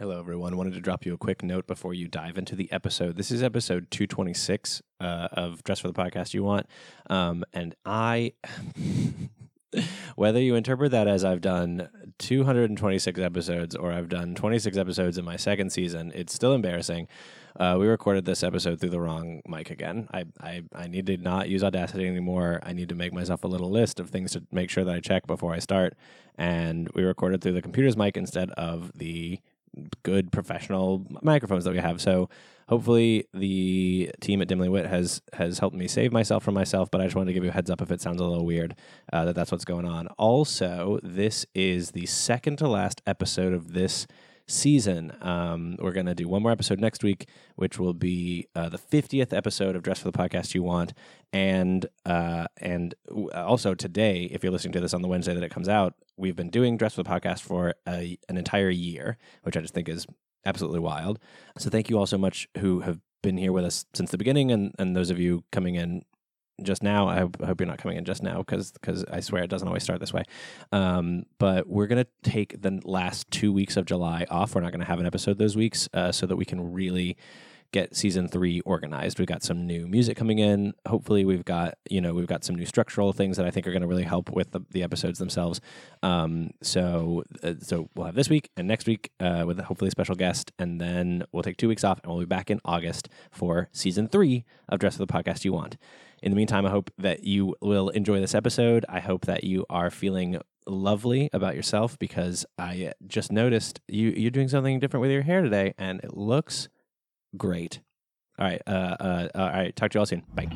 Hello, everyone. Wanted to drop you a quick note before you dive into the episode. This is episode 226 uh, of Dress for the Podcast You Want. Um, and I, whether you interpret that as I've done 226 episodes or I've done 26 episodes in my second season, it's still embarrassing. Uh, we recorded this episode through the wrong mic again. I, I, I need to not use Audacity anymore. I need to make myself a little list of things to make sure that I check before I start. And we recorded through the computer's mic instead of the good professional microphones that we have. So hopefully the team at Dimly Wit has has helped me save myself from myself. But I just wanted to give you a heads up if it sounds a little weird uh, that that's what's going on. Also, this is the second to last episode of this season. Um, we're going to do one more episode next week, which will be uh, the 50th episode of Dress for the Podcast You Want. And uh, and also today, if you're listening to this on the Wednesday that it comes out, we've been doing Dress for the Podcast for a, an entire year, which I just think is absolutely wild. So thank you all so much who have been here with us since the beginning, and, and those of you coming in just now. I hope, I hope, you're not coming in just now because because I swear it doesn't always start this way. Um, but we're gonna take the last two weeks of July off. We're not gonna have an episode those weeks uh, so that we can really get season three organized. We've got some new music coming in. Hopefully, we've got you know we've got some new structural things that I think are going to really help with the, the episodes themselves. Um, so uh, so we'll have this week and next week uh, with hopefully a special guest, and then we'll take two weeks off, and we'll be back in August for season three of Dress for the Podcast You Want. In the meantime, I hope that you will enjoy this episode. I hope that you are feeling lovely about yourself because I just noticed you you're doing something different with your hair today, and it looks great. All right, uh, uh, all right. Talk to you all soon. Bye.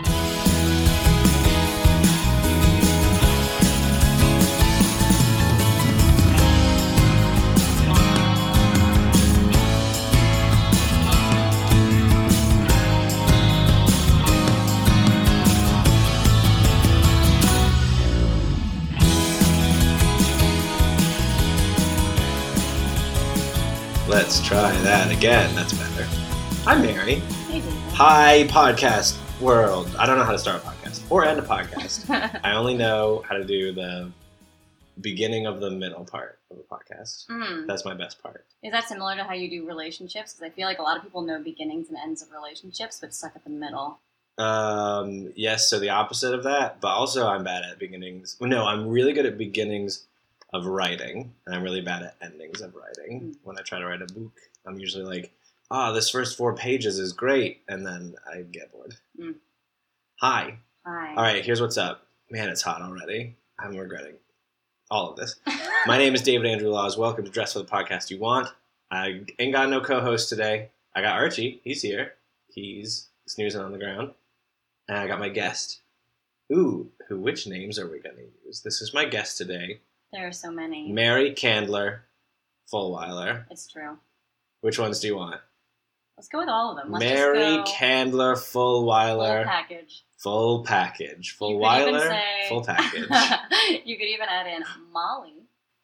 Let's try that again. That's better. I'm Mary. Hi, podcast world. I don't know how to start a podcast or end a podcast. I only know how to do the beginning of the middle part of a podcast. Mm. That's my best part. Is that similar to how you do relationships? Because I feel like a lot of people know beginnings and ends of relationships, but stuck at the middle. Um, yes, so the opposite of that, but also I'm bad at beginnings. No, I'm really good at beginnings of writing, and I'm really bad at endings of writing. Mm. When I try to write a book, I'm usually like, ah, this first four pages is great, and then I get bored. Mm. Hi. Hi. All right, here's what's up. Man, it's hot already. I'm regretting all of this. My name is David Andrew Laws. Welcome to Dress for the Podcast You Want. I ain't got no co-host today. I got Archie. He's here. He's snoozing on the ground. And I got my guest. Ooh, who? Which names are we gonna use? This is my guest today, there are so many. Mary Candler Fullweiler. it's true. Which ones do you want? Let's go with all of them. Let's Mary go Candler full package. Full package. You could Fullweiler. say- Full package. you could even add in Molly,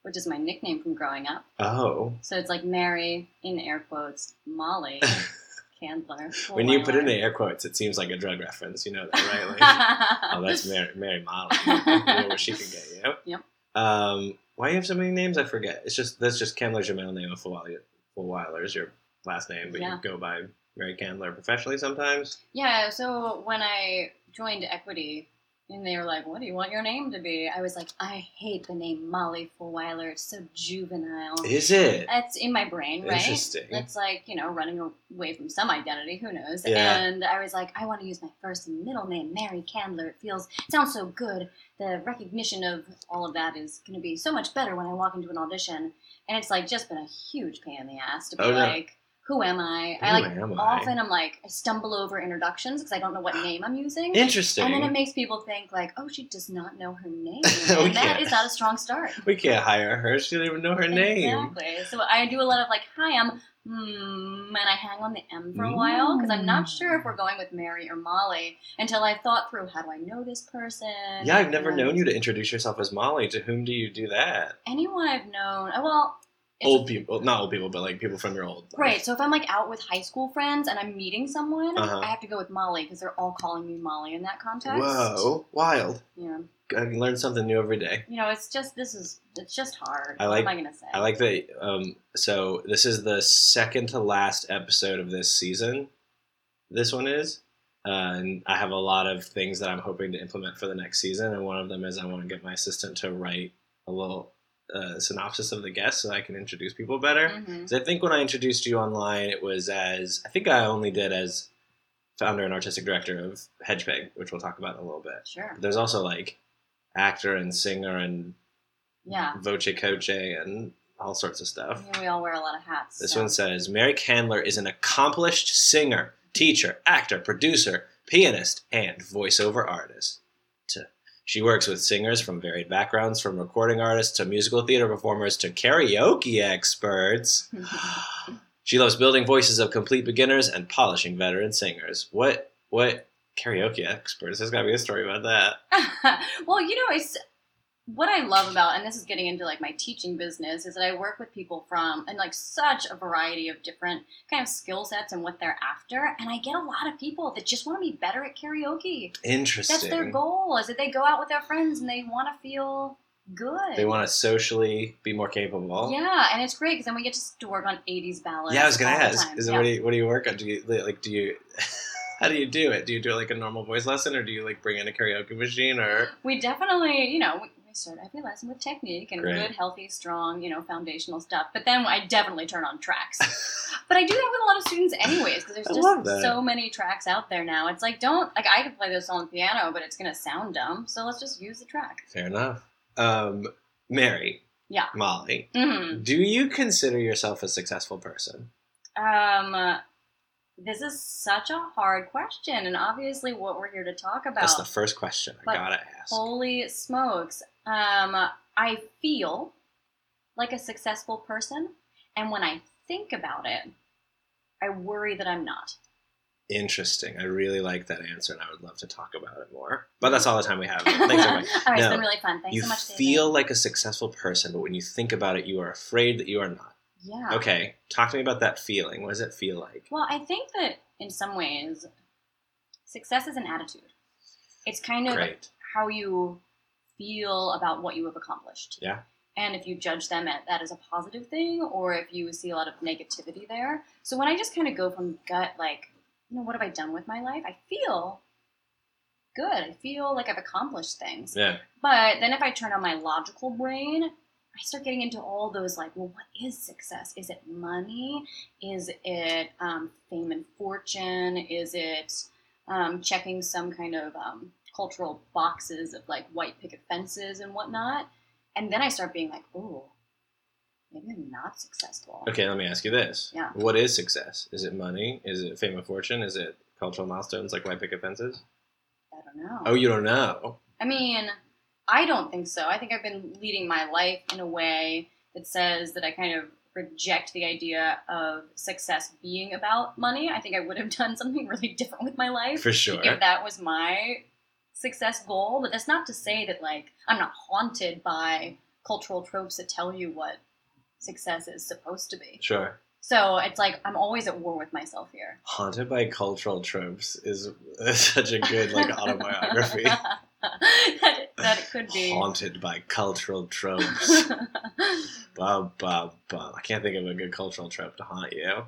which is my nickname from growing up. oh. So it's like Mary in air quotes, Molly Candler. When you put it in Fullweiler. air quotes, it seems like a drug reference. You know that, right? Like, oh, that's Mary, Mary Molly. You know where she can get you. Yep. Um, why do you have so many names? I forget. It's just that's just Candler's your middle name. Fullweiler, Fullweiler is your last name, but Yeah. you go by Mary Candler professionally sometimes. Yeah, so when I joined Equity and they were like, What do you want your name to be? I was like, I hate the name Molly Fullweiler. It's so juvenile. Is it? That's in my brain, right? Interesting. It's like, you know, running away from some identity, who knows? Yeah. And I was like, I want to use my first and middle name, Mary Candler. It feels, it sounds so good. The recognition of all of that is going to be so much better when I walk into an audition. And it's like just been a huge pain in the ass to be Oh, no. Who am I? I like am often I'm like I stumble over introductions because I don't know what name I'm using. Interesting. And then it makes people think like, oh, she does not know her name, and that can't. a strong start. we can't hire her. She doesn't even know her name. Exactly. So I do a lot of like, hi, I'm hmm, and I hang on the M for a while because I'm not sure if we're going with Mary or Molly until I've thought through how do I know this person. Yeah, I've never known you to introduce yourself as Molly. To whom do you do that? Anyone I've known, well, Old people, not old people, but like people from your old life. Right, so if I'm like out with high school friends and I'm meeting someone, Uh-huh. I have to go with Molly because they're all calling me Molly in that context. Whoa, wild. Yeah. I learn something new every day. You know, it's just this is it's just hard. I what like- am I gonna say? I like that. Um, so this is the second to last episode of this season. This one is, uh, and I have a lot of things that I'm hoping to implement for the next season. And one of them is I want to get my assistant to write a little uh, synopsis of the guests so I can introduce people better. Mhm. 'Cause I think when I introduced you online, it was as I think I only did as founder and artistic director of Hedgepig, which we'll talk about in a little bit. Sure. But there's also like actor and singer and Yeah. voce coach and all sorts of stuff. Yeah, we all wear a lot of hats. This so. one says Mary Candler is an accomplished singer, teacher, actor, producer, pianist, and voiceover artist. She works with singers from varied backgrounds, from recording artists to musical theater performers to karaoke experts. She loves building voices of complete beginners and polishing veteran singers. What what karaoke experts? There's got to be a story about that. well, you know, it's what I love about, and this is getting into like my teaching business, is that I work with people from and like such a variety of different kind of skill sets and what they're after, and I get a lot of people that just want to be better at karaoke. Interesting. That's their goal, is that they go out with their friends and they want to feel good. They want to socially be more capable. Yeah, and it's great because then we get to work on '80s ballads. Yeah, I was gonna ask. time. Is it Yeah. what do you what do you work on? Do you like do you how do you do it? Do you do it like a normal voice lesson, or do you like bring in a karaoke machine, or we definitely, you know, start every lesson with technique and Great. good, healthy, strong, you know, foundational stuff. But then I definitely turn on tracks. but I do that with a lot of students, anyways, because there's just so many tracks out there now. It's like, don't like I could play this on the piano, but it's gonna sound dumb. So let's just use the track. fair enough? Um, Mary, Yeah. Molly, hmm do you consider yourself a successful person? Um, this is such a hard question, and obviously, what we're here to talk about. That's the first question I gotta ask. Holy smokes. Um, I feel like a successful person, and when I think about it, I worry that I'm not. Interesting. I really like that answer, and I would love to talk about it more. But that's all the time we have. Thanks, everybody. All right, it's been really fun. Thanks you so much, David. feel like a successful person, but when you think about it, you are afraid that you are not. yeah. Okay, talk to me about that feeling. What does it feel like? Well, I think that in some ways, success is an attitude. It's kind of Great. how you feel about what you have accomplished. Yeah. And if you judge them at that as a positive thing, or if you see a lot of negativity there. So when I just kind of go from gut, like, you know, what have I done with my life? I feel good. I feel like I've accomplished things. Yeah. But then if I turn on my logical brain, I start getting into all those like, well, what is success? Is it money? Is it um, fame and fortune? Is it um, checking some kind of um, cultural boxes of like white picket fences and whatnot? And then I start being like, oh, maybe I'm not successful. Okay, let me ask you this. Yeah. What is success? Is it money? Is it fame and fortune? Is it cultural milestones like white picket fences? I don't know. Oh, you don't know. I mean, I don't think so. I think I've been leading my life in a way that says that I kind of reject the idea of success being about money. I think I would have done something really different with my life For sure. if that was my success goal. But that's not to say that like I'm not haunted by cultural tropes that tell you what success is supposed to be. Sure. So it's like I'm always at war with myself here. Haunted by cultural tropes is such a good like autobiography. that, it, that it could be. Haunted by cultural tropes. Bum, bum, bum. I can't think of a good cultural trope to haunt you.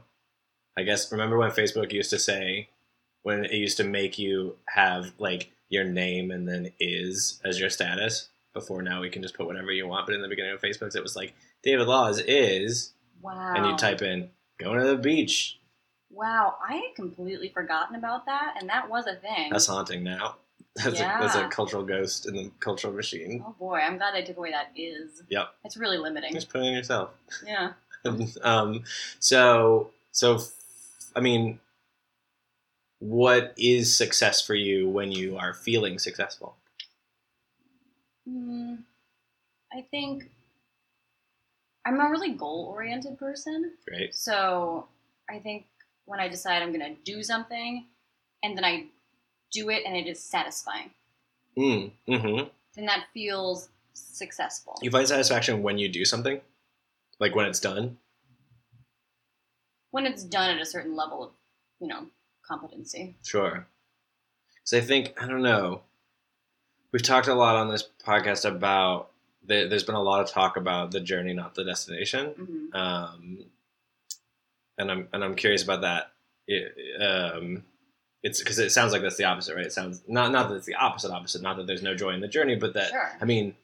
I guess remember when Facebook used to say when it used to make you have like your name and then is as your status. Before now we can just put whatever you want, but in the beginning of Facebook it was like David Laws is wow. and you type in going to the beach. Wow, I had completely forgotten about that, and that was a thing. That's haunting now. That's, a, that's a cultural ghost in the cultural machine. oh boy, I'm glad they took away that is. Yep. It's really limiting. Just put it in yourself. Yeah. um, so, so, I mean, what is success for you when you are feeling successful? Hmm. I think I'm a really goal oriented person. Great. So I think when I decide I'm going to do something and then I do it and it is satisfying, Mm, mm-hmm. then that feels successful. You find satisfaction when you do something, like when it's done. when it's done at a certain level of, you know, competency. Sure. So I think I don't know. we've talked a lot on this podcast about the, there's been a lot of talk about the journey, not the destination. hmm Um, and I'm and I'm curious about that. It, um, it's because it sounds like that's the opposite, right? It sounds not not that it's the opposite opposite, not that there's no joy in the journey, but that Sure. I mean,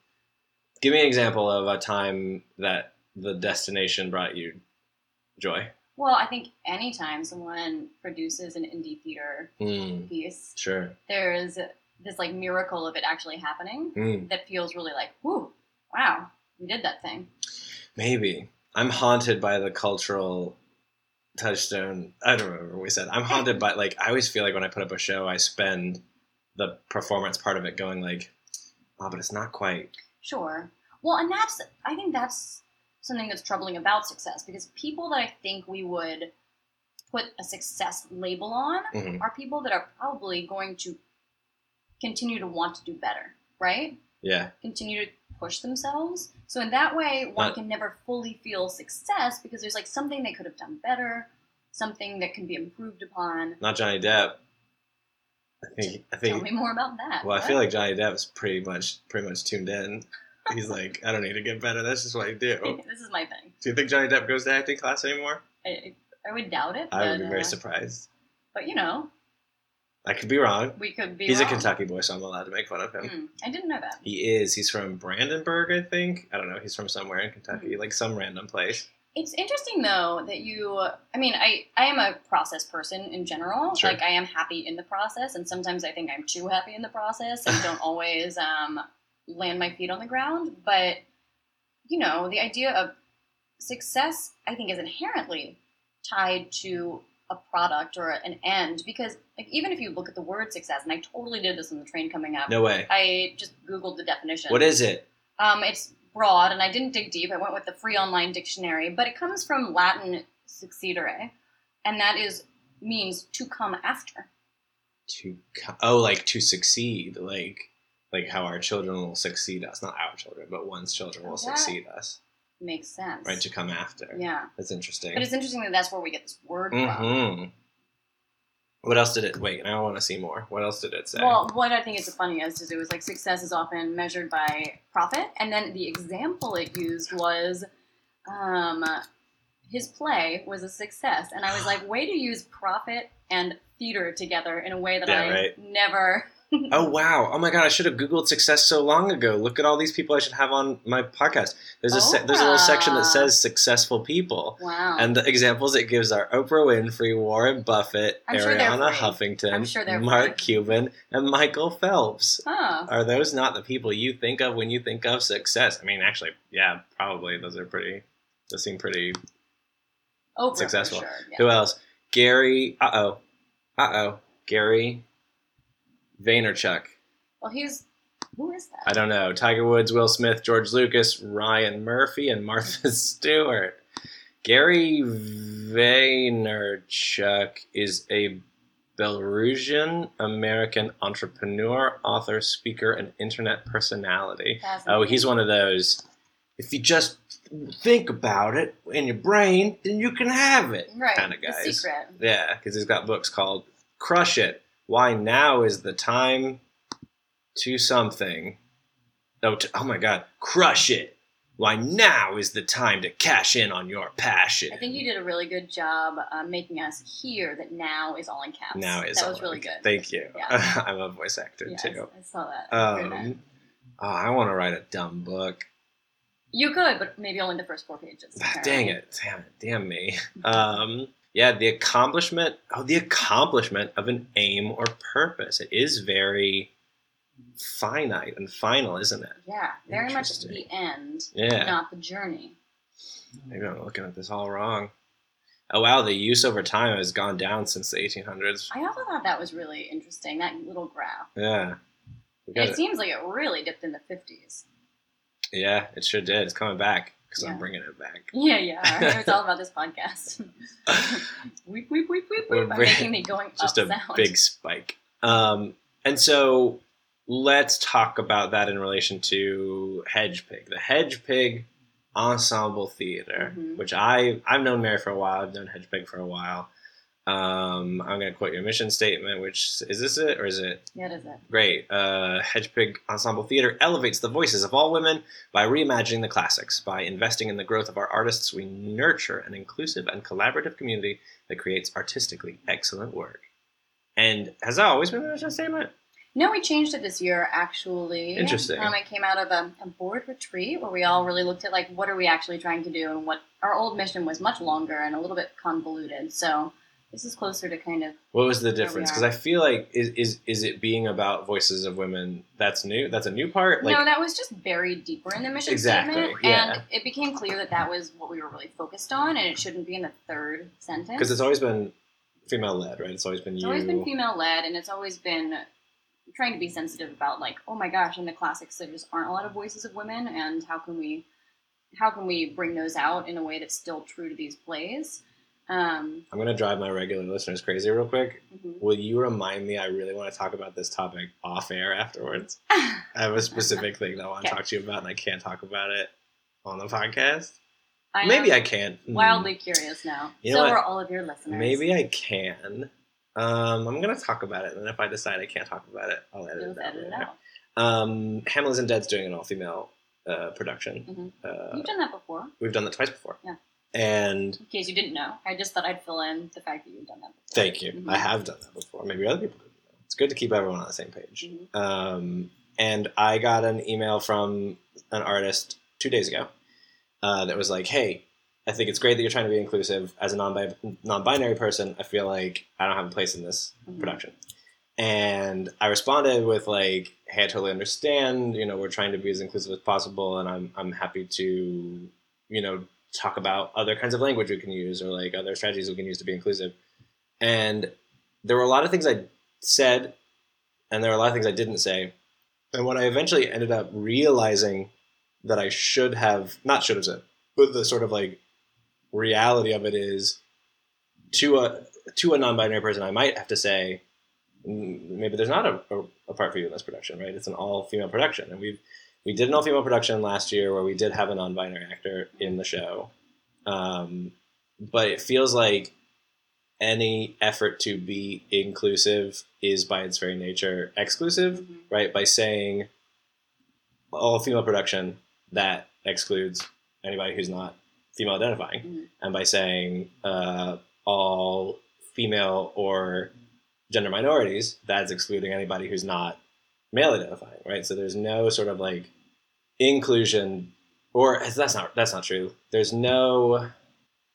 give me an example of a time that the destination brought you joy. Well, I think anytime someone produces an indie theater Mm, piece, sure. there's this like miracle of it actually happening Mm, that feels really like, whoo, wow, we did that thing. maybe I'm haunted by the cultural touchstone. I don't remember what we said. I'm haunted by like I always feel like when I put up a show, I spend the performance part of it going like, oh, but it's not quite. Sure. Well, and that's I think that's something that's troubling about success because people that I think we would put a success label on Mhm. are people that are probably going to continue to want to do better, right? Yeah, Continue to push themselves. So in that way, one Not- can never fully feel success because there's like something they could have done better, something that can be improved upon. not Johnny Depp. I think I think. Tell me more about that. Well, I feel like Johnny Depp is pretty much pretty much tuned in. He's like, I don't need to get better. That's just what I do. this is my thing. Do you think Johnny Depp goes to acting class anymore? I, I would doubt it. I would but, be very uh, surprised. But you know, I could be wrong. we could be. He's a. Kentucky boy, so I'm allowed to make fun of him. Hmm, I didn't know that. He is. He's from Brandenburg, I think. I don't know. He's from somewhere in Kentucky, Hmm. like some random place. It's interesting though that you. I mean, I I am a process person in general. Sure. Like I am happy in the process, and sometimes I think I'm too happy in the process and don't always um, land my feet on the ground. But you know, the idea of success, I think, is inherently tied to a product or an end because like even if you look at the word success, and I totally did this on the train coming up. No way. I just googled the definition. What is it? Um, it's broad, and I didn't dig deep. I went with the free online dictionary, but it comes from Latin succedere, and that is means to come after. To co- oh, like to succeed, like like how our children will succeed us. Not our children, but one's children will Yeah. succeed us. Makes sense. Right to come after. Yeah, That's interesting. but it's interesting that that's where we get this word from. hmm What else did it? Wait, I want to see more. What else did it say? Well, what I think is the funniest is it was like success is often measured by profit, and then the example it used was um, his play was a success, and I was like, way to use profit and theater together in a way that Yeah, I right. never. Oh wow! Oh my god! I should have googled success so long ago. Look at all these people I should have on my podcast. There's a se- there's a little section that says successful people, Wow. and the examples it gives are Oprah Winfrey, Warren Buffett, I'm Arianna free. Huffington, sure Mark free. Cuban, and Michael Phelps. huh. Are those not the people you think of when you think of success? I mean, actually, yeah, probably. Those are pretty. Those seem pretty Oprah successful. Sure. yeah. Who else? Gary. Uh oh. Uh oh. Gary Vaynerchuk. Well, he's who is that? I don't know. Tiger Woods, Will Smith, George Lucas, Ryan Murphy, and Martha Stewart. Gary Vaynerchuk is a Belarusian American entrepreneur, author, speaker, and internet personality. Oh, he's one of those. If you just think about it in your brain, then you can have it. right. kind of The guys. secret. Yeah, because he's got books called Crush It. Why now is the time to something. Oh, to, oh my God. Crush It. Why now is the time to cash in on your passion. I think you did a really good job uh, making us hear that now is all in caps. now is that was really good. Thank you. Yeah. I'm a voice actor Yeah, too. I, saw that. Um, oh, I want to write a dumb book. you could, but maybe only the first four pages. Apparently. Dang it. Damn it. Damn me. Um, yeah, the accomplishment. Oh, the accomplishment of an aim or purpose. It is very finite and final, isn't it? Yeah, very much the end, Yeah. not the journey. Maybe I'm looking at this all wrong. Oh wow, the use over time has gone down since the 1800s. I also thought that was really interesting. That little graph. Yeah. We And got it it. seems like it really dipped in the fifties. Yeah, it sure did. It's coming back because Yeah. I'm bringing it back. Yeah, yeah. It's all about this podcast. weep, weep, weep, weep, We're weep. I'm making the going Just up a sound. big spike. Um, and so let's talk about that in relation to Hedgepig, the Hedgepig Ensemble Theater, Mhm. which I I've known Mary for a while. I've known Hedgepig for a while. Um, I'm going to quote your mission statement, which is this it or is it Yeah, it is it. great? Uh, Hedgepig Ensemble Theater elevates the voices of all women by reimagining the classics. By investing in the growth of our artists, we nurture an inclusive and collaborative community that creates artistically excellent work. And has that always been the mission statement? No, we changed it this year, actually. Interesting. Um, it came out of a, a board retreat where we all really looked at like what are we actually trying to do, and what our old mission was much longer and a little bit convoluted. So this is closer to kind of What was the difference? Because I feel like is, is is it being about voices of women? That's new. That's a new part. Like no, that was just buried deeper in the mission Exactly, statement, yeah. and it became clear that that was what we were really focused on, and it shouldn't be in the third sentence. because it's always been female led, right? It's always been It's you. always been female led, and it's always been trying to be sensitive about like, oh my gosh, in the classics there just aren't a lot of voices of women, and how can we, how can we bring those out in a way that's still true to these plays? Um, I'm gonna drive my regular listeners crazy real quick. mhm. Will you remind me? I really want to talk about this topic off air afterwards. I have a specific thing that I want to Okay. talk to you about, and I can't talk about it on the podcast. I Maybe I can. Hmm. wildly curious now. You so are all of your listeners. Maybe I can. Um, I'm gonna talk about it, and then if I decide I can't talk about it, I'll edit You'll it out. edit out. Um, Hamlet Isn't Dead's doing an all-female uh, production. Mhm. Uh, You've done that before. we've done that twice before. Yeah. And In case you didn't know, I just thought I'd fill in the fact that you've done that before. thank you. Mhm. I have done that before. Maybe other people didn't know. It's good to keep everyone on the same page. Mhm. Um, and I got an email from an artist two days ago uh, that was like, "Hey, I think it's great that you're trying to be inclusive. As a non non-binary person, I feel like I don't have a place in this Mhm. production." And I responded with like, "Hey, I totally understand. You know, we're trying to be as inclusive as possible, and I'm I'm happy to, you know, talk about other kinds of language we can use or like other strategies we can use to be inclusive." And there were a lot of things I said, and there were a lot of things I didn't say. And what I eventually ended up realizing that I should have not should have said, but the sort of like reality of it is to a to a non-binary person, I might have to say "Mm, maybe there's not a, a, a part for you in this production, right? It's an all-female production, and we we did an all-female production last year where we did have a non-binary actor in the show, um, but it feels like any effort to be inclusive is by its very nature exclusive Mhm. right? By saying all female production, that excludes anybody who's not female identifying, Mhm. and by saying uh, all female or gender minorities, that's excluding anybody who's not male identifying, right? So there's no sort of like inclusion, or that's not that's not true. There's no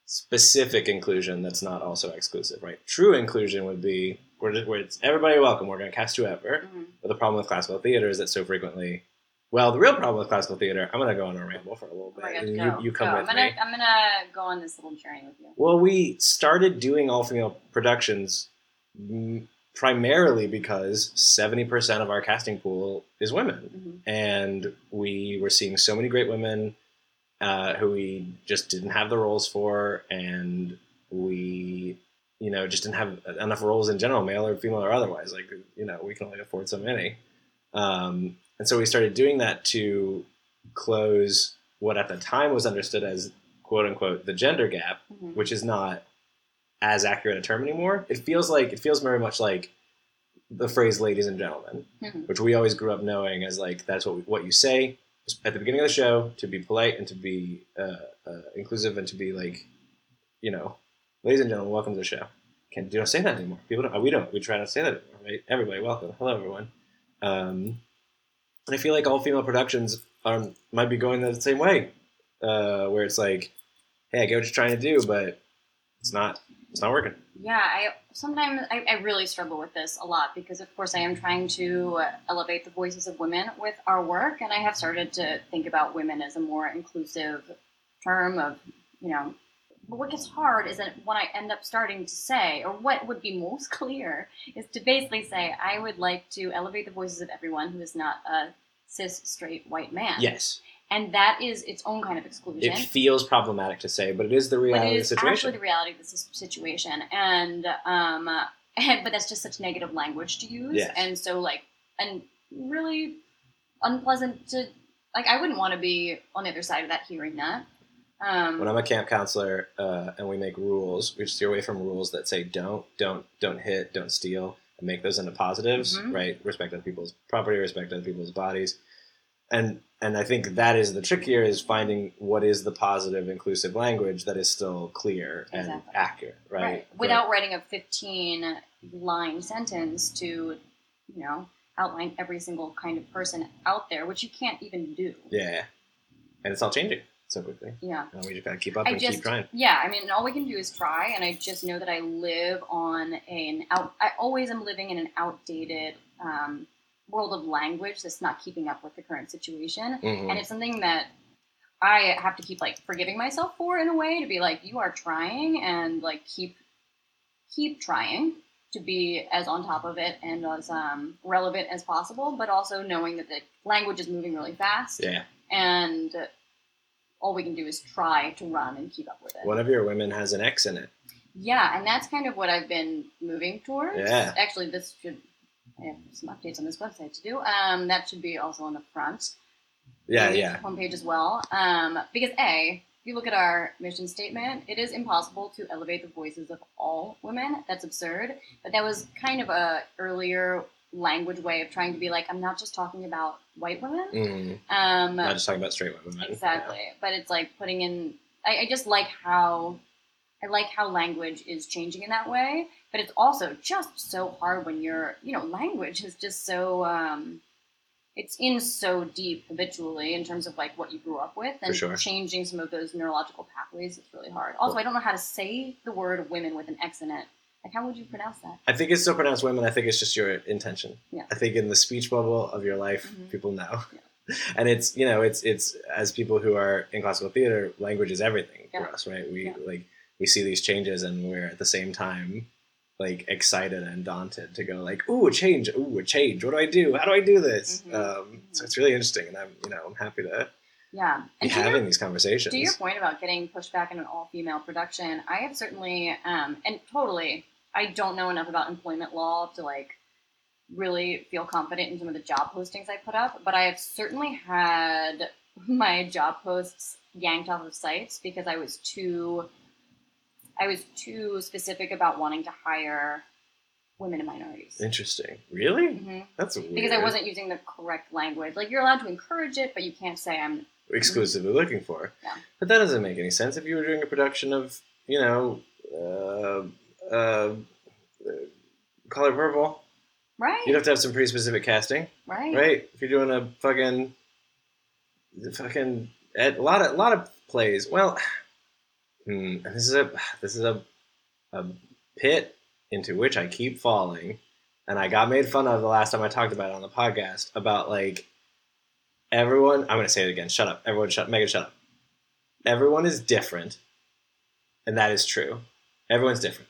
specific inclusion that's not also exclusive, right? True inclusion would be where, where it's everybody welcome. We're going to cast whoever. Mhm. But the problem with classical theater is that so frequently, well, the real problem with classical theater, I'm going to go on a ramble for a little bit. and you, you come go. with I'm gonna, me. I'm gonna go on this little journey with you. Well, we started doing all female productions primarily because 70% of our casting pool is women. Mhm. And we were seeing so many great women uh, who we just didn't have the roles for. And we, you know, just didn't have enough roles in general, male or female or otherwise. Like, you know, we can only afford so many. Um, and so we started doing that to close what at the time was understood as quote unquote the gender gap Mhm. which is not as accurate a term anymore. It feels like it feels very much like the phrase "ladies and gentlemen," Mhm. which we always grew up knowing as like that's what we, what you say at the beginning of the show to be polite and to be uh, uh, inclusive and to be like, you know, ladies and gentlemen, welcome to the show. Can't you don't say that anymore. People don't. We don't. We try not to say that anymore. Right? Everybody, welcome. Hello, everyone. Um, and I feel like all female productions are, might be going the same way, uh, where it's like, hey, I get what you're trying to do, but it's not it's not working. Yeah, I sometimes I, I really struggle with this a lot because, of course, I am trying to elevate the voices of women with our work, and I have started to think about women as a more inclusive term of, you know. But what gets hard is that when I end up starting to say, or what would be most clear, is to basically say, I would like to elevate the voices of everyone who is not a cis straight white man. Yes, and that is its own kind of exclusion. it feels problematic to say, but it is the reality it of the is situation. actually the reality of the situation, and um, but that's just such negative language to use, Yes. and so like, and really unpleasant to like. I wouldn't want to be on the other side of that, hearing that. Um, when I'm a camp counselor uh, and we make rules, we steer away from rules that say don't, don't, don't hit, don't steal, and make those into positives, Mhm. right? Respect other people's property, respect other people's bodies, and and I think that is the trick here is finding what is the positive, inclusive language that is still clear and Exactly. accurate, right? But- Without writing a 15 line sentence to, you know, outline every single kind of person out there, which you can't even do. yeah, and it's all changing so quickly, Yeah. and we just gotta keep up I and just, keep trying. yeah, I mean, all we can do is try, and I just know that I live on an out. I always am living in an outdated um, world of language that's not keeping up with the current situation, Mhm. and it's something that I have to keep like forgiving myself for in a way to be like, you are trying, and like keep keep trying to be as on top of it and as um, relevant as possible, but also knowing that the language is moving really fast, yeah, and all we can do is try to run and keep up with it. one of your women has an X in it. Yeah, and that's kind of what I've been moving towards. Yeah. Actually, this should. I have some updates on this website to do. Um, that should be also on the front. Yeah, yeah, Homepage as well. Um, because A, if you look at our mission statement, it is impossible to elevate the voices of all women. That's absurd. But that was kind of a earlier language way of trying to be like, I'm not just talking about white women. mm. Um, not just talking about straight women. Exactly. But it's like putting in I, I just like how I like how language is changing in that way. But it's also just so hard when you're you know, language is just so um it's in so deep habitually in terms of like what you grew up with and sure. changing some of those neurological pathways is really hard. Also I don't know how to say the word women with an X in it. Like how would you pronounce that? I think it's still pronounced women. I think it's just your intention. Yeah. I think in the speech bubble of your life, Mhm. people know. yeah. And it's you know it's it's as people who are in classical theater, language is everything Yeah. for us, right? We like we see these changes, and we're at the same time like excited and daunted to go like, ooh, a change, ooh, a change. What do I do? How do I do this? Mhm. Um, so it's really interesting, and I'm you know I'm happy to Yeah. be And your having these conversations. To your point about getting pushed back in an all female production, I have certainly, um, and totally, I don't know enough about employment law to like really feel confident in some of the job postings I put up, but I have certainly had my job posts yanked off of sites because I was too, I was too specific about wanting to hire women and minorities. Interesting. Really? hmm That's weird. Because I wasn't using the correct language. Like you're allowed to encourage it, but you can't say I'm exclusively looking for. Yeah. But that doesn't make any sense. If you were doing a production of, you know, uh, uh, Color Purple, right, you'd have to have some pretty specific casting, right, right? If you're doing a fucking, fucking, a lot of, lot of plays. Well, hmm, this is a, this is a, a pit into which I keep falling, and I got made fun of the last time I talked about it on the podcast about like everyone. I'm gonna say it again. Shut up, everyone. Shut. Megan, shut up. Everyone is different, and that is true. Everyone's different.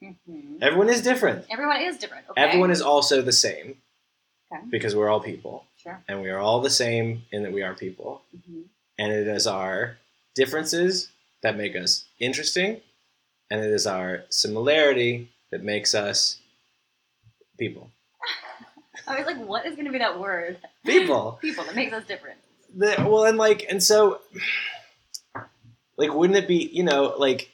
hmm Everyone is different. Everyone is different. Okay. Everyone is also the same Okay. because we're all people, Sure. and we are all the same in that we are people, hmm and it is our differences that make us interesting, and it is our similarity that makes us people. I was like, what is going to be that word? People. People that makes us different. the, well and like and so like wouldn't it be you know like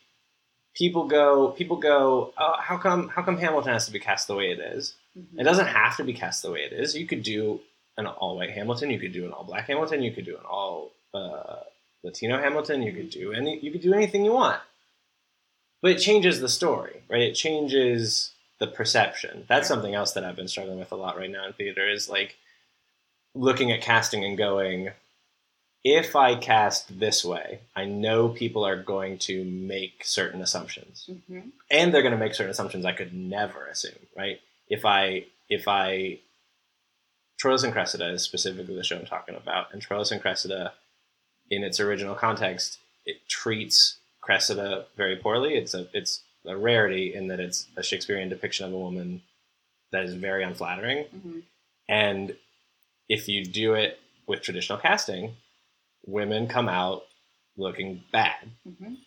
people go people go oh, how come how come hamilton has to be cast the way it is Mhm. it doesn't have to be cast the way it is you could do an all white hamilton you could do an all black hamilton you could do an all uh, latino hamilton you could do any you could do anything you want but it changes the story right it changes the perception that's something else that i've been struggling with a lot right now in theater is like looking at casting and going if I cast this way, I know people are going to make certain assumptions, Mhm. and they're going to make certain assumptions I could never assume. Right? If I if I Troilus and Cressida is specifically the show I'm talking about, and Troilus and Cressida, in its original context, it treats Cressida very poorly. It's a it's a rarity in that it's a Shakespearean depiction of a woman that is very unflattering. Mhm. And if you do it with traditional casting, women come out looking bad. Mhm.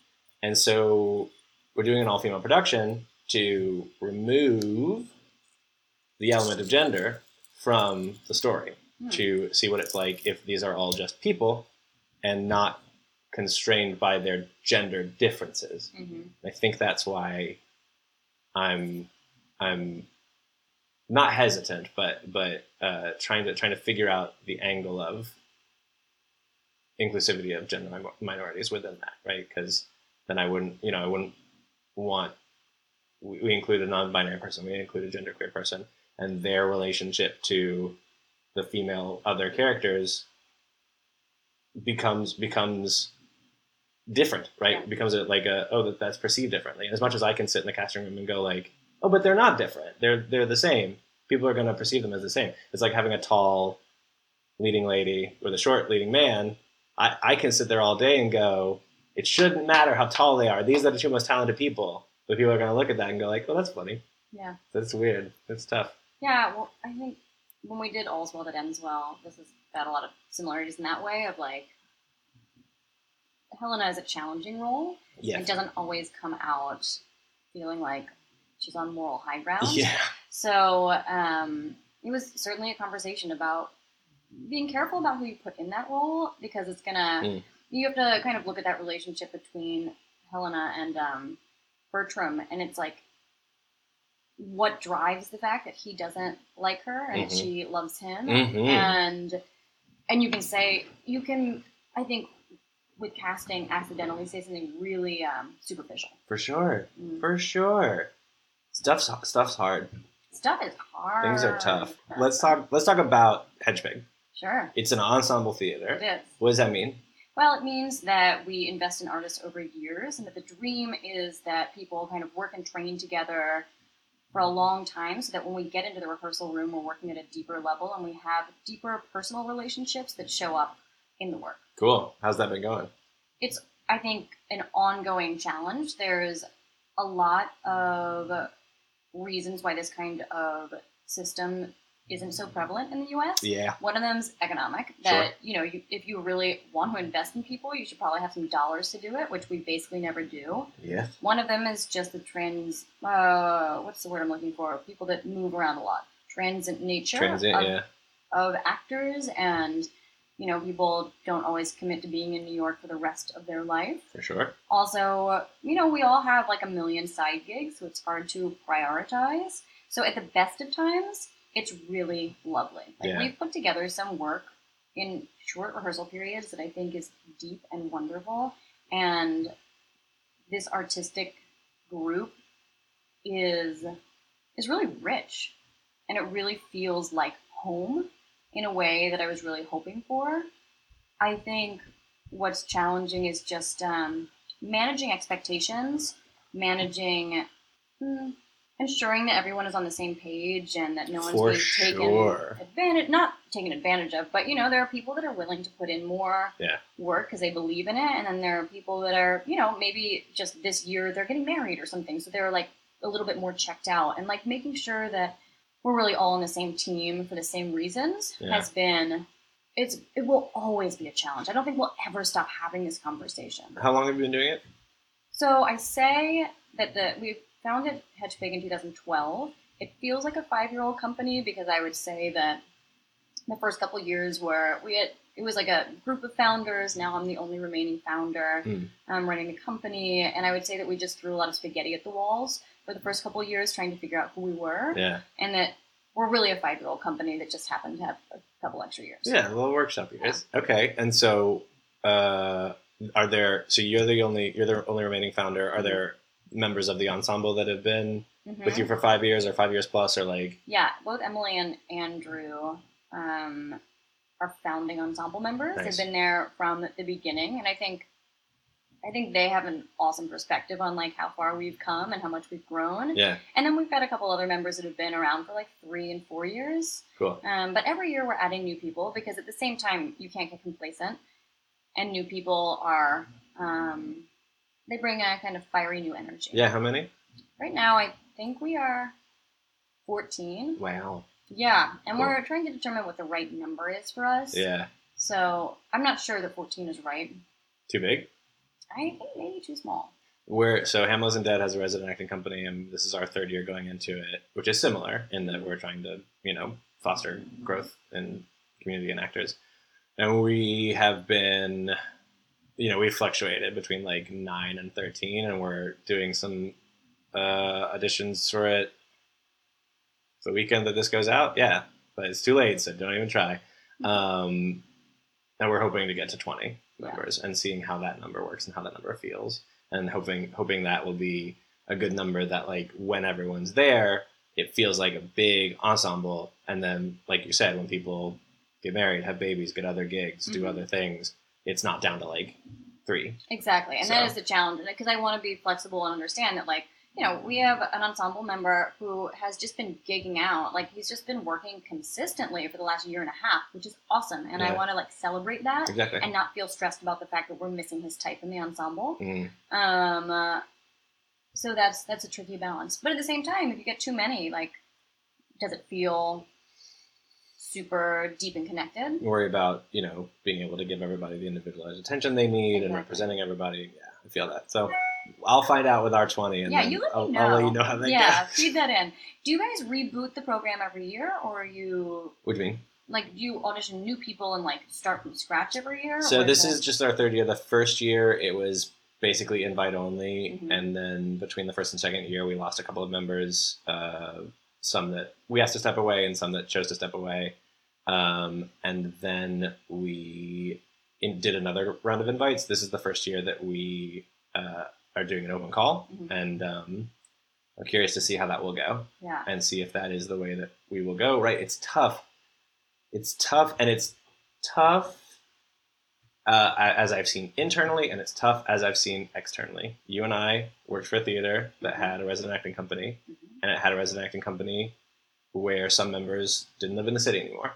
And so we're doing an all female production to remove the element of gender from the story Hmm. to see what it's like if these are all just people and not constrained by their gender differences. hmm I think that's why I'm I'm not hesitant, but but uh, trying to trying to figure out the angle of inclusivity of gender min- minorities within that, right? Because then I wouldn't, you know, I wouldn't want we, we include a non-binary person, we include a genderqueer person, and their relationship to the female other characters becomes becomes different, right? Yeah. Becomes a, like a oh that that's perceived differently. And as much as I can sit in the casting room and go like oh but they're not different, they're they're the same. People are going to perceive them as the same. It's like having a tall leading lady with a short leading man. I, I can sit there all day and go it shouldn't matter how tall they are. These are the two most talented people. But people are going to look at that and go like, "Oh, that's funny. Yeah. That's weird. That's tough." Yeah, well, I think when we did All's Well That Ends Well, this has got a lot of similarities in that way of like Helena is a challenging role. Yeah. It doesn't always come out feeling like she's on moral high ground. Yeah. So um, it was certainly a conversation about being careful about who you put in that role because it's gonna. Mm. You have to kind of look at that relationship between Helena and um, Bertram, and it's like what drives the fact that he doesn't like her and Mhm. she loves him, Mhm. and and you can say you can. I think with casting, accidentally say something really um, superficial. For sure. Mm. For sure. Stuff's stuff's hard. Stuff is hard. Things are tough. Let's talk. Let's talk about Hedgepig. Sure, It's an ensemble theater. is. What does that mean? Well, it means that we invest in artists over years, and that the dream is that people kind of work and train together for a long time so that when we get into the rehearsal room, we're working at a deeper level and we have deeper personal relationships that show up in the work. Cool. How's that been going? It's, I think, an ongoing challenge. There's a lot of reasons why this kind of system isn't so prevalent in the US. Yeah. One of them is economic. That you know, you, if you really want to invest in people, you should probably have some dollars to do it, which we basically never do. Yeah. One of them is just the trans. Uh, what's the word I'm looking for? People that move around a lot. Transient nature Transient. of, Yeah. of actors, and you know, people don't always commit to being in New York for the rest of their life. For sure. Also, you know, we all have like a million side gigs, so it's hard to prioritize. So at the best of times, it's really lovely. Like Yeah. we've put together some work in short rehearsal periods that I think is deep and wonderful. And this artistic group is is really rich. And it really feels like home in a way that I was really hoping for. I think what's challenging is just um, managing expectations, managing, mm, ensuring that everyone is on the same page and that no one's For being taken sure. advantage, not taken advantage of, but you know, there are people that are willing to put in more Yeah. work because they believe in it, and then there are people that are, you know, maybe just this year they're getting married or something, so they're like a little bit more checked out, and like making sure that we're really all on the same team for the same reasons Yeah. has been. It's it will always be a challenge. I don't think we'll ever stop having this conversation. How long have you been doing it? So I say that the we founded Hedgepig in 2012. It feels like a five-year-old company because I would say that the first couple years were we had it was like a group of founders. Now I'm the only remaining founder. Hmm. I'm running the company, and I would say that we just threw a lot of spaghetti at the walls for the first couple years, trying to figure out who we were, Yeah. and that we're really a five-year-old company that just happened to have a couple extra years. Yeah. A little workshop, you guys. Okay. And so, uh, are there? So you're the only you're the only remaining founder. Are there members of the ensemble that have been Mhm. with you for five years or five years plus, or like? Yeah, both Emily and Andrew um, are founding ensemble members. Nice. They've been there from the beginning, and I think I think they have an awesome perspective on like how far we've come and how much we've grown. Yeah. And then we've got a couple other members that have been around for like three and four years. Cool. Um, but every year we're adding new people because at the same time you can't get complacent, and new people are um, they bring a kind of fiery new energy. Yeah. How many? Right now, I think we are fourteen. Wow. Yeah, and Cool. we're trying to determine what the right number is for us. Yeah. So I'm not sure that 14 is right. Too big. I think maybe too small. We're so Hamlet Isn't Dead has a resident acting company, and this is our third year going into it, which is similar in that we're trying to, you know, foster growth in community and actors. And we have been, you know we fluctuated between like nine and thirteen, and we're doing some uh, auditions for it the weekend that this goes out. Yeah, but it's too late, so don't even try. Um, and we're hoping to get to twenty Yeah. members and seeing how that number works and how that number feels, and hoping hoping that will be a good number that like when everyone's there, it feels like a big ensemble, and then like you said, when people get married, have babies, get other gigs, do Mhm. other things, it's not down to like three. Exactly, and that So- is the challenge. Because I want to be flexible and understand that, like, you know, we have an ensemble member who has just been gigging out. Like, he's just been working consistently for the last year and a half, which is awesome. And I want to like celebrate that Exactly. and not feel stressed about the fact that we're missing his type in the ensemble. Mm. Um, uh, so that's that's a tricky balance. But at the same time, if you get too many, like, does it feel super deep and connected? Worry about you know being able to give everybody the individualized attention they need and representing everybody. Yeah, I feel that. So I'll find out with R twenty, and Yeah, you let I'll, know. I'll let you know how they yeah, go. feed that in. Do you guys reboot the program every year, or are you What do you mean? like do you audition new people and like start from scratch every year? So this is just our third year. The first year it was basically invite only, Mhm. and then between the first and second year we lost a couple of members. Uh, some that we asked to step away, and some that chose to step away. Um, and then we in, did another round of invites. This is the first year that we uh, are doing an open call, Mhm. and um, I'm curious to see how that will go yeah, and see if that is the way that we will go. Right? It's tough. It's tough, and it's tough uh, as I've seen internally, and it's tough as I've seen externally. You and I worked for a theater that had a resident acting company, Mhm. And it had a resident acting company where some members didn't live in the city anymore,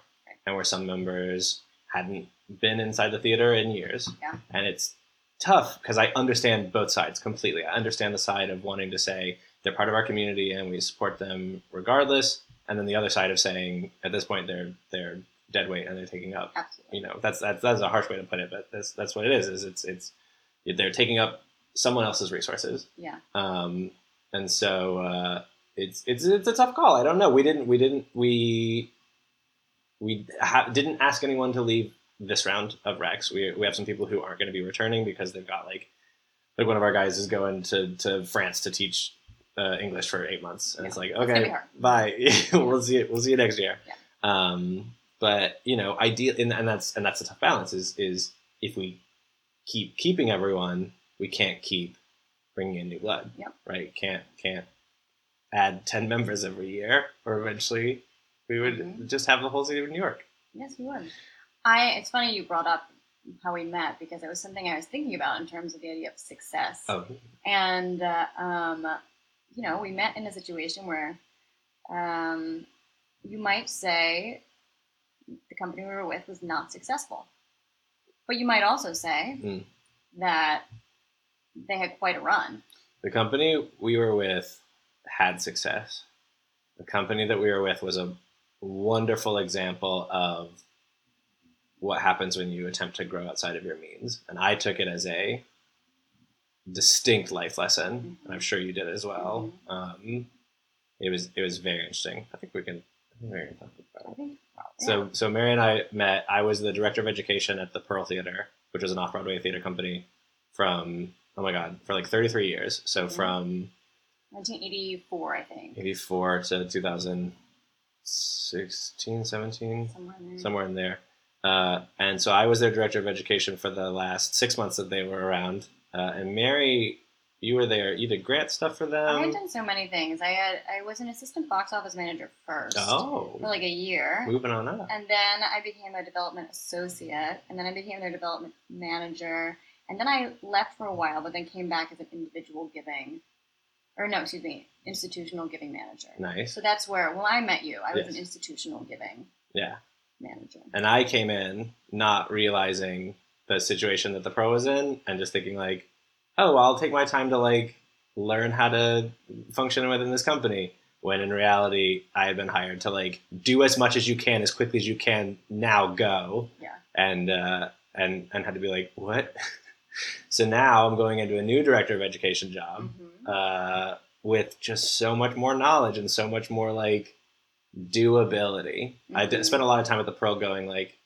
and where some members hadn't been inside the theater in years. Yeah. And it's tough because I understand both sides completely. I understand the side of wanting to say they're part of our community and we support them regardless, and then the other side of saying at this point they're they're dead weight and they're taking up absolutely. you know that's that's that's a harsh way to put it, but that's that's what it is. Is it's it's they're taking up someone else's resources, Yeah, um, and so uh, it's it's it's a tough call. I don't know. We didn't we didn't we we ha- didn't ask anyone to leave this round of Rex. We we have some people who aren't going to be returning because they've got like like one of our guys is going to to France to teach. Uh, English for eight months, and it's like okay, hard. bye. we'll see it. We'll see you next year. Yeah. Um, but you know, ideal, and, and that's and that's a tough balance. Is is if we keep keeping everyone, we can't keep bringing in new blood. Yep. Right? Can't can't add ten members every year, or eventually we would Mhm. just have the whole city of New York. yes, we would. I. It's funny you brought up how we met because it was something I was thinking about in terms of the idea of success. Oh, and uh, um, you know we met in a situation where um, you might say the company we were with was not successful but you might also say Mm. that they had quite a run the company we were with had success. The company that we were with was a wonderful example of what happens when you attempt to grow outside of your means. And I took it as a distinct life lesson, and I'm sure you did as well. Um, it was it was very interesting. I think we can. I think we can talk about it. So so Mary and I met. I was the director of education at the Pearl Theater, which was an off Broadway theater company from oh my god for like 33 years. So Mhm. from 1984 I think 84 to 2016, 17, somewhere in there. somewhere in there. Uh, and so I was their director of education for the last six months that they were around. Uh, and Mary, you were there. You did grant stuff for them. I had done so many things I had I was an assistant box office manager first Oh, for like a year moving on up. And then I became a development associate, and then I became their development manager. And then I left for a while, but then came back as an individual giving, or no, excuse me, institutional giving manager. Nice. So that's where, when I met you, I was Yes. an institutional giving Yeah. manager. And I came in not realizing the situation that the Pearl was in and just thinking like, oh, well, I'll take my time to like learn how to function within this company. When in reality, I had been hired to like do as much as you can as quickly as you can. Now go. Yeah. And uh, and and had to be like, what? so now I'm going into a new director of education job Mhm. uh, with just so much more knowledge and so much more like doability. I did Mhm. spent a lot of time at the Pearl going like,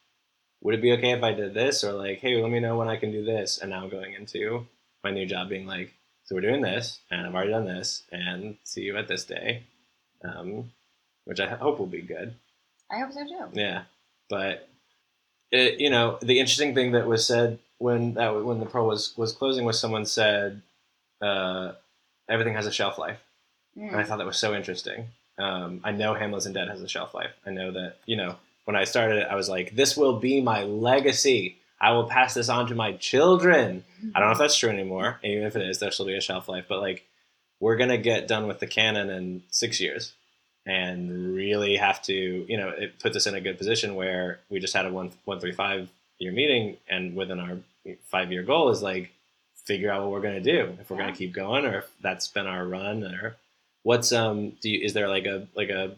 would it be okay if I did this? Or like, hey, let me know when I can do this. And now I'm going into my new job being like, so we're doing this, and I've already done this, and see you at this day, um, which I hope will be good. I hope so too. Yeah, but it, you know, the interesting thing that was said when that when the Pearl was was closing was someone said uh, everything has a shelf life, and I Mm. thought that was so interesting. Um, I know Hamlet Isn't Dead has a shelf life. I know that you know when I started it, I was like, this will be my legacy. I will pass this on to my children. I don't know if that's true anymore. Even if it is, there still be a shelf life. But like, we're gonna get done with the canon in six years, and really have to, you know, it puts us in a good position where we just had a one one three five year meeting, and within our five year goal is like figure out what we're gonna do if we're Yeah. gonna keep going or if that's been our run or what's um do you is there like a like a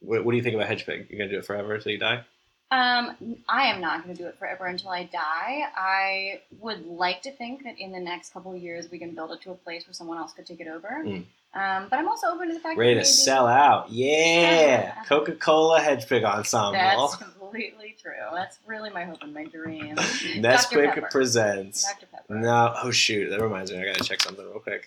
what, what do you think about Hedgepig? You're gonna do it forever until you die? Um, I am not going to do it forever until I die. I would like to think that in the next couple of years we can build it to a place where someone else could take it over. Mm. Um, but I'm also open to the fact Ready that to sell out. Yeah. Coca Cola Hedgepig Ensemble. that's completely true. That's really my hope and my dream. Dr. Nesquik presents. Dr. Pepper. No, oh shoot, that reminds me. I gotta check something real quick.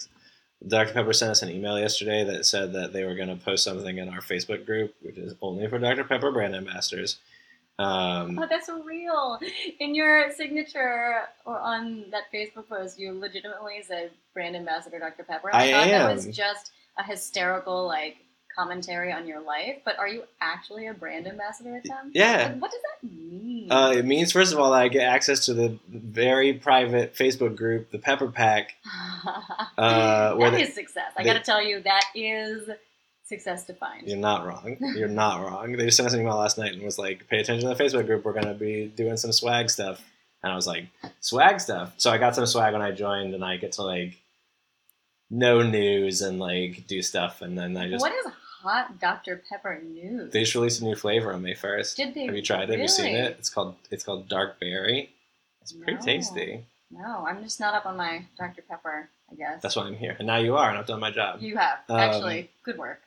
Dr. Pepper sent us an email yesterday that said that they were gonna post something in our Facebook group, which is only for Dr. Pepper brand ambassadors. Um, Oh, that's real. In your signature or on that Facebook post, you legitimately said brand ambassador Dr. Pepper. I thought that was just a hysterical like commentary on your life, but are you actually a brand ambassador at them? yeah. Like, what does that mean? Uh, it means, first of all, that I get access to the very private Facebook group, the Pepper Pack, uh, where that is success. I got to tell you, that is success defined. You're not wrong. You're not wrong. They just sent us an email last night and was like, "Pay attention to the Facebook group. We're gonna be doing some swag stuff." And I was like, "Swag stuff." So I got some swag when I joined, and I get to like know news and like do stuff. And then I just What is hot Dr. Pepper news? they just released a new flavor on May first. Did they Have you tried it? Have you seen it? It's called it's called Dark Berry. It's pretty No. tasty. No, I'm just not up on my Dr. Pepper, I guess. That's why I'm here. And now you are, and I've done my job. You have Um, actually good work.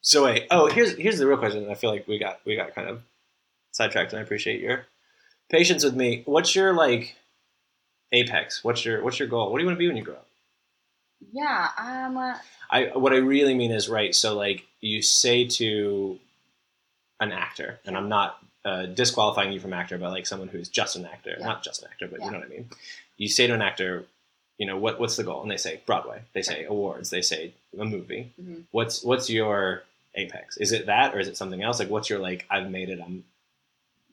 So wait, oh here's here's the real question. I feel like we got we got kind of sidetracked, and I appreciate your patience with me. What's your like apex? What's your what's your goal? What do you want to be when you grow up? Yeah. Um. uh, I what I really mean is right. So like you say to an actor, and I'm not uh, disqualifying you from actor, but like someone who's just an actor, Yeah. not just an actor, but Yeah. you know what I mean. You say to an actor, you know what what's the goal, and they say Broadway. They say awards. They say a movie. mhm. What's what's your apex? Is it that or is it something else? Like what's your like I've made it, I'm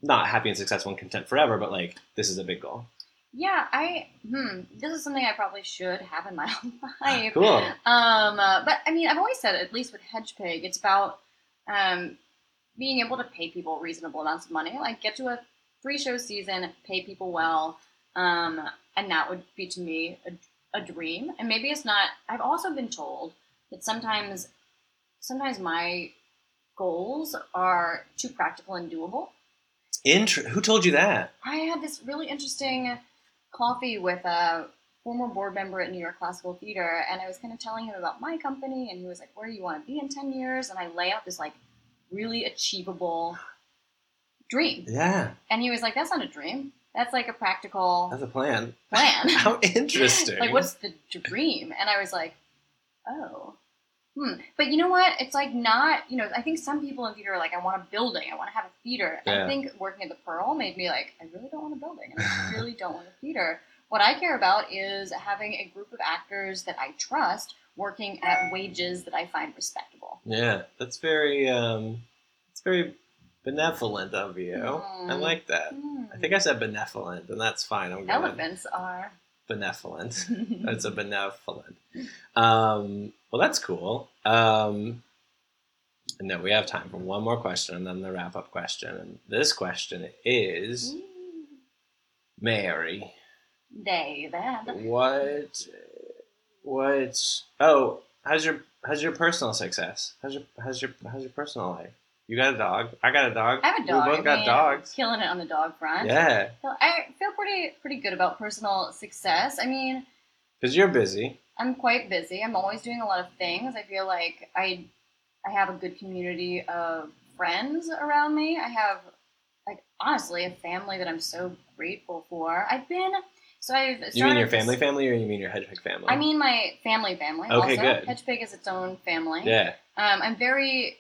not happy and successful and content forever, but like this is a big goal. Yeah. I. Hmm. This is something I probably should have in my life. Cool. Um. uh, but I mean, I've always said, at least with Hedgepig, it's about um being able to pay people reasonable amounts of money. Like get to a three show season, pay people well, um, and that would be to me a, a dream. And maybe it's not. I've also been told that sometimes, sometimes my goals are too practical and doable. Intr- who told you that? I had this really interesting coffee with a former board member at New York Classical Theater, and I was kind of telling him about my company, and he was like, "Where do you want to be in ten years?" And I lay out this like really achievable dream, Yeah, and he was like, "That's not a dream. That's like a practical that's a plan. plan." How interesting. like, what's the dream? And I was like, "Oh." Hmm. But you know what? It's like not, you know, I think some people in theater are like, I want a building, I want to have a theater. Yeah. I think working at the Pearl made me like, I really don't want a building, I really don't want a theater. What I care about is having a group of actors that I trust working at wages that I find respectable. Yeah, that's very um, it's very benevolent of you. I Mm. like that. Hmm. I think I said benevolent, and that's fine. I'm elephants are. benevolent. It's a benevolent. Um, well, that's cool. Um, no, we have time for one more question, and then the wrap up question. And this question is Mary. David. What? What? Oh, how's your how's your personal success? How's your how's your how's your personal life? You got a dog. I got a dog. I have a dog. We both I got mean, dogs. Killing it on the dog front. Yeah, So I feel pretty pretty good about personal success. I mean, because you're busy. I'm quite busy. I'm always doing a lot of things. I feel like I I have a good community of friends around me. I have like honestly a family that I'm so grateful for. I've been so I've You mean your family family or you mean your Hedgepig family? I mean my family family. Okay, also. good. Hedgepig is its own family. yeah. Um, I'm very,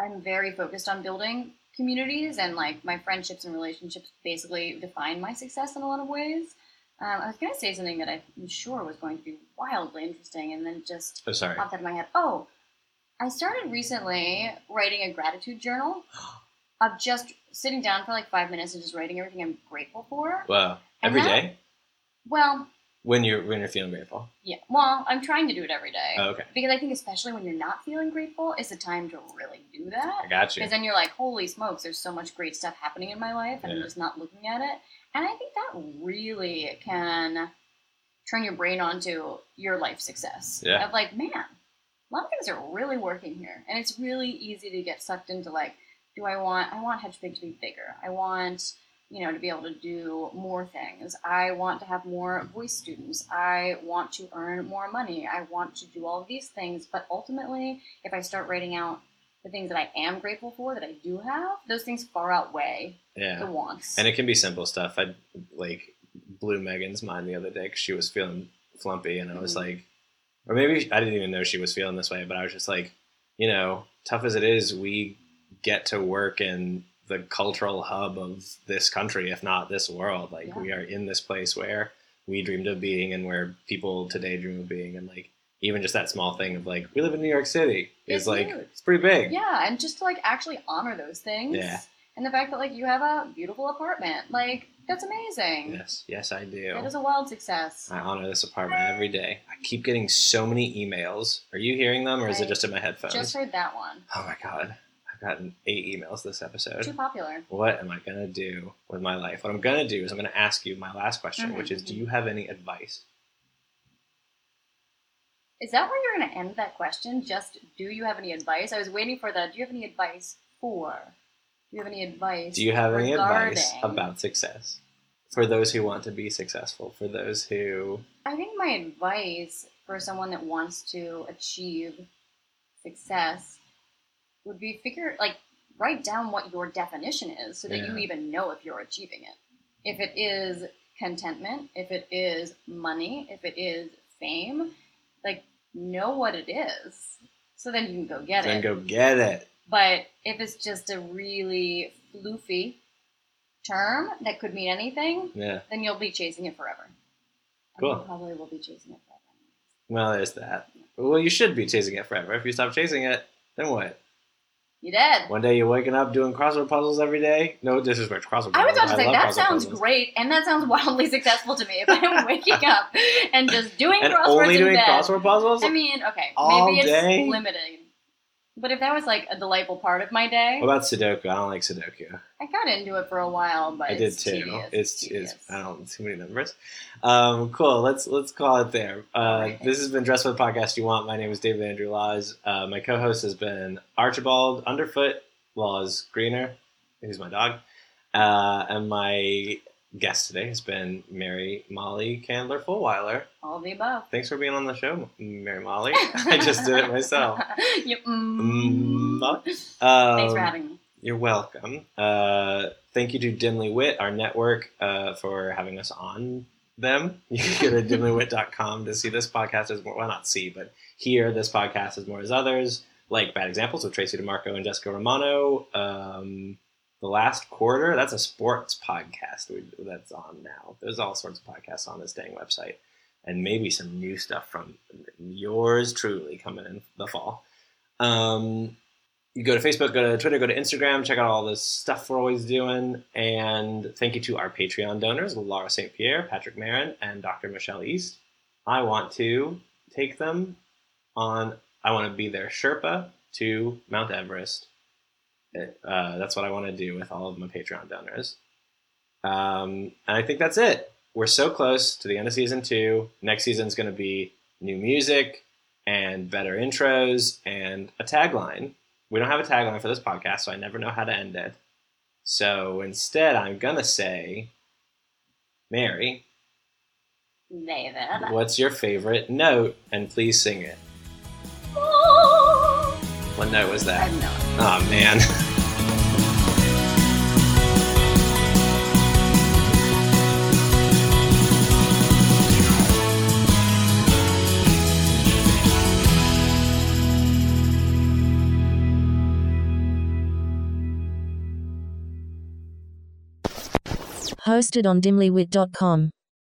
I'm very focused on building communities, and like my friendships and relationships basically define my success in a lot of ways. Um, I was gonna say something that I'm sure was going to be wildly interesting, and then just Oh, sorry. popped out of my head. Oh, I started recently writing a gratitude journal of just sitting down for like five minutes and just writing everything I'm grateful for. Wow. And Every that- day Well, when you're when you're feeling grateful. yeah. Well, I'm trying to do it every day. Oh, okay. Because I think especially when you're not feeling grateful, it's the time to really do that. I got you. Because then you're like, holy smokes, there's so much great stuff happening in my life, and I'm just not looking at it. And I think that really can turn your brain onto your life success. Yeah. Of like, man, a lot of things are really working here. And it's really easy to get sucked into like, do I want I want Hedgepig to be bigger. I want, you know, to be able to do more things. I want to have more voice students. I want to earn more money. I want to do all of these things. But ultimately, if I start writing out the things that I am grateful for that I do have, those things far outweigh the wants. And it can be simple stuff. I like blew Megan's mind the other day because she was feeling flumpy, and I was Mhm. like, or maybe I didn't even know she was feeling this way, but I was just like, you know, tough as it is, we get to work in the cultural hub of this country, if not this world. Like Yeah. we are in this place where we dreamed of being, and where people today dream of being, and like even just that small thing of like we live in New York City is It's like huge. it's pretty big. yeah, and just to like actually honor those things. Yeah. And the fact that like you have a beautiful apartment, like that's amazing. Yes, yes, I do. That is a wild success. I honor this apartment every day. I keep getting so many emails. Are you hearing them, or is it just in my headphones? Just heard that one. Oh my god, I've gotten eight emails this episode. Too popular. What am I gonna do with my life? What I'm gonna do is I'm gonna ask you my last question, Mhm, which is, do you have any advice? Is that where you're going to end that question? Just do you have any advice? I was waiting for that. do you have any advice for? Do you have any advice? Do you have any advice about success for those who want to be successful? For those who, I think my advice for someone that wants to achieve success would be figure like write down what your definition is so that you even know if you're achieving it. If it is contentment, if it is money, if it is fame, like know what it is. So then you can go get then it. Then go get it. But if it's just a really floofy term that could mean anything, Yeah. then you'll be chasing it forever. And Cool. you probably will be chasing it forever. Well, there's that. Well, you should be chasing it forever. If you stop chasing it, then what? You dead. One day you're waking up doing crossword puzzles every day. No disrespect, to crossword Puzzles. I was about to say that sounds puzzles. great, and that sounds wildly successful to me. If I'm waking up and just doing And crosswords only in doing crossword puzzles. I mean, okay, maybe it's day? limiting. But if that was like a delightful part of my day, what about Sudoku? I don't like Sudoku. I got into it for a while, but I did it's too. Tedious. It's tedious. it's I don't too many numbers. Um, cool. Let's let's call it there. Uh, Alright. This has been Dress for the Podcast You Want. My name is David Andrew Laws. Uh, my co-host has been Archibald Underfoot Laws Greener, who's my dog, uh, and my guest today has been Mary Molly Candler Fullweiler. all the above. Thanks for being on the show, Mary Molly. I just did it myself. Mm, mm. um, Thanks for having me. You're welcome. Uh, thank you to Dimly Wit, our network, uh, for having us on them. You can go to dimlywit.com to see this podcast as more, well, not see, but hear this podcast as more as others, like Bad Examples with Tracy DeMarco and Jessica Romano. Um, the last quarter, that's a sports podcast that's on now. There's all sorts of podcasts on this dang website. And maybe some new stuff from yours truly coming in the fall. Um, you go to Facebook, go to Twitter, go to Instagram, check out all this stuff we're always doing. And thank you to our Patreon donors, Laura St. Pierre, Patrick Marin, and Dr. Michelle East. I want to take them on, I want to be their Sherpa to Mount Everest. Uh, that's what I want to do with all of my Patreon donors. Um, and I think that's it. We're so close to the end of season two. Next season is going to be new music and better intros and a tagline. We don't have a tagline for this podcast, so I never know how to end it. So instead, I'm going to say, Mary, David. what's your favorite note? And please sing it. What note was that? I have no idea. Oh, man. Hosted on dimlywit.com.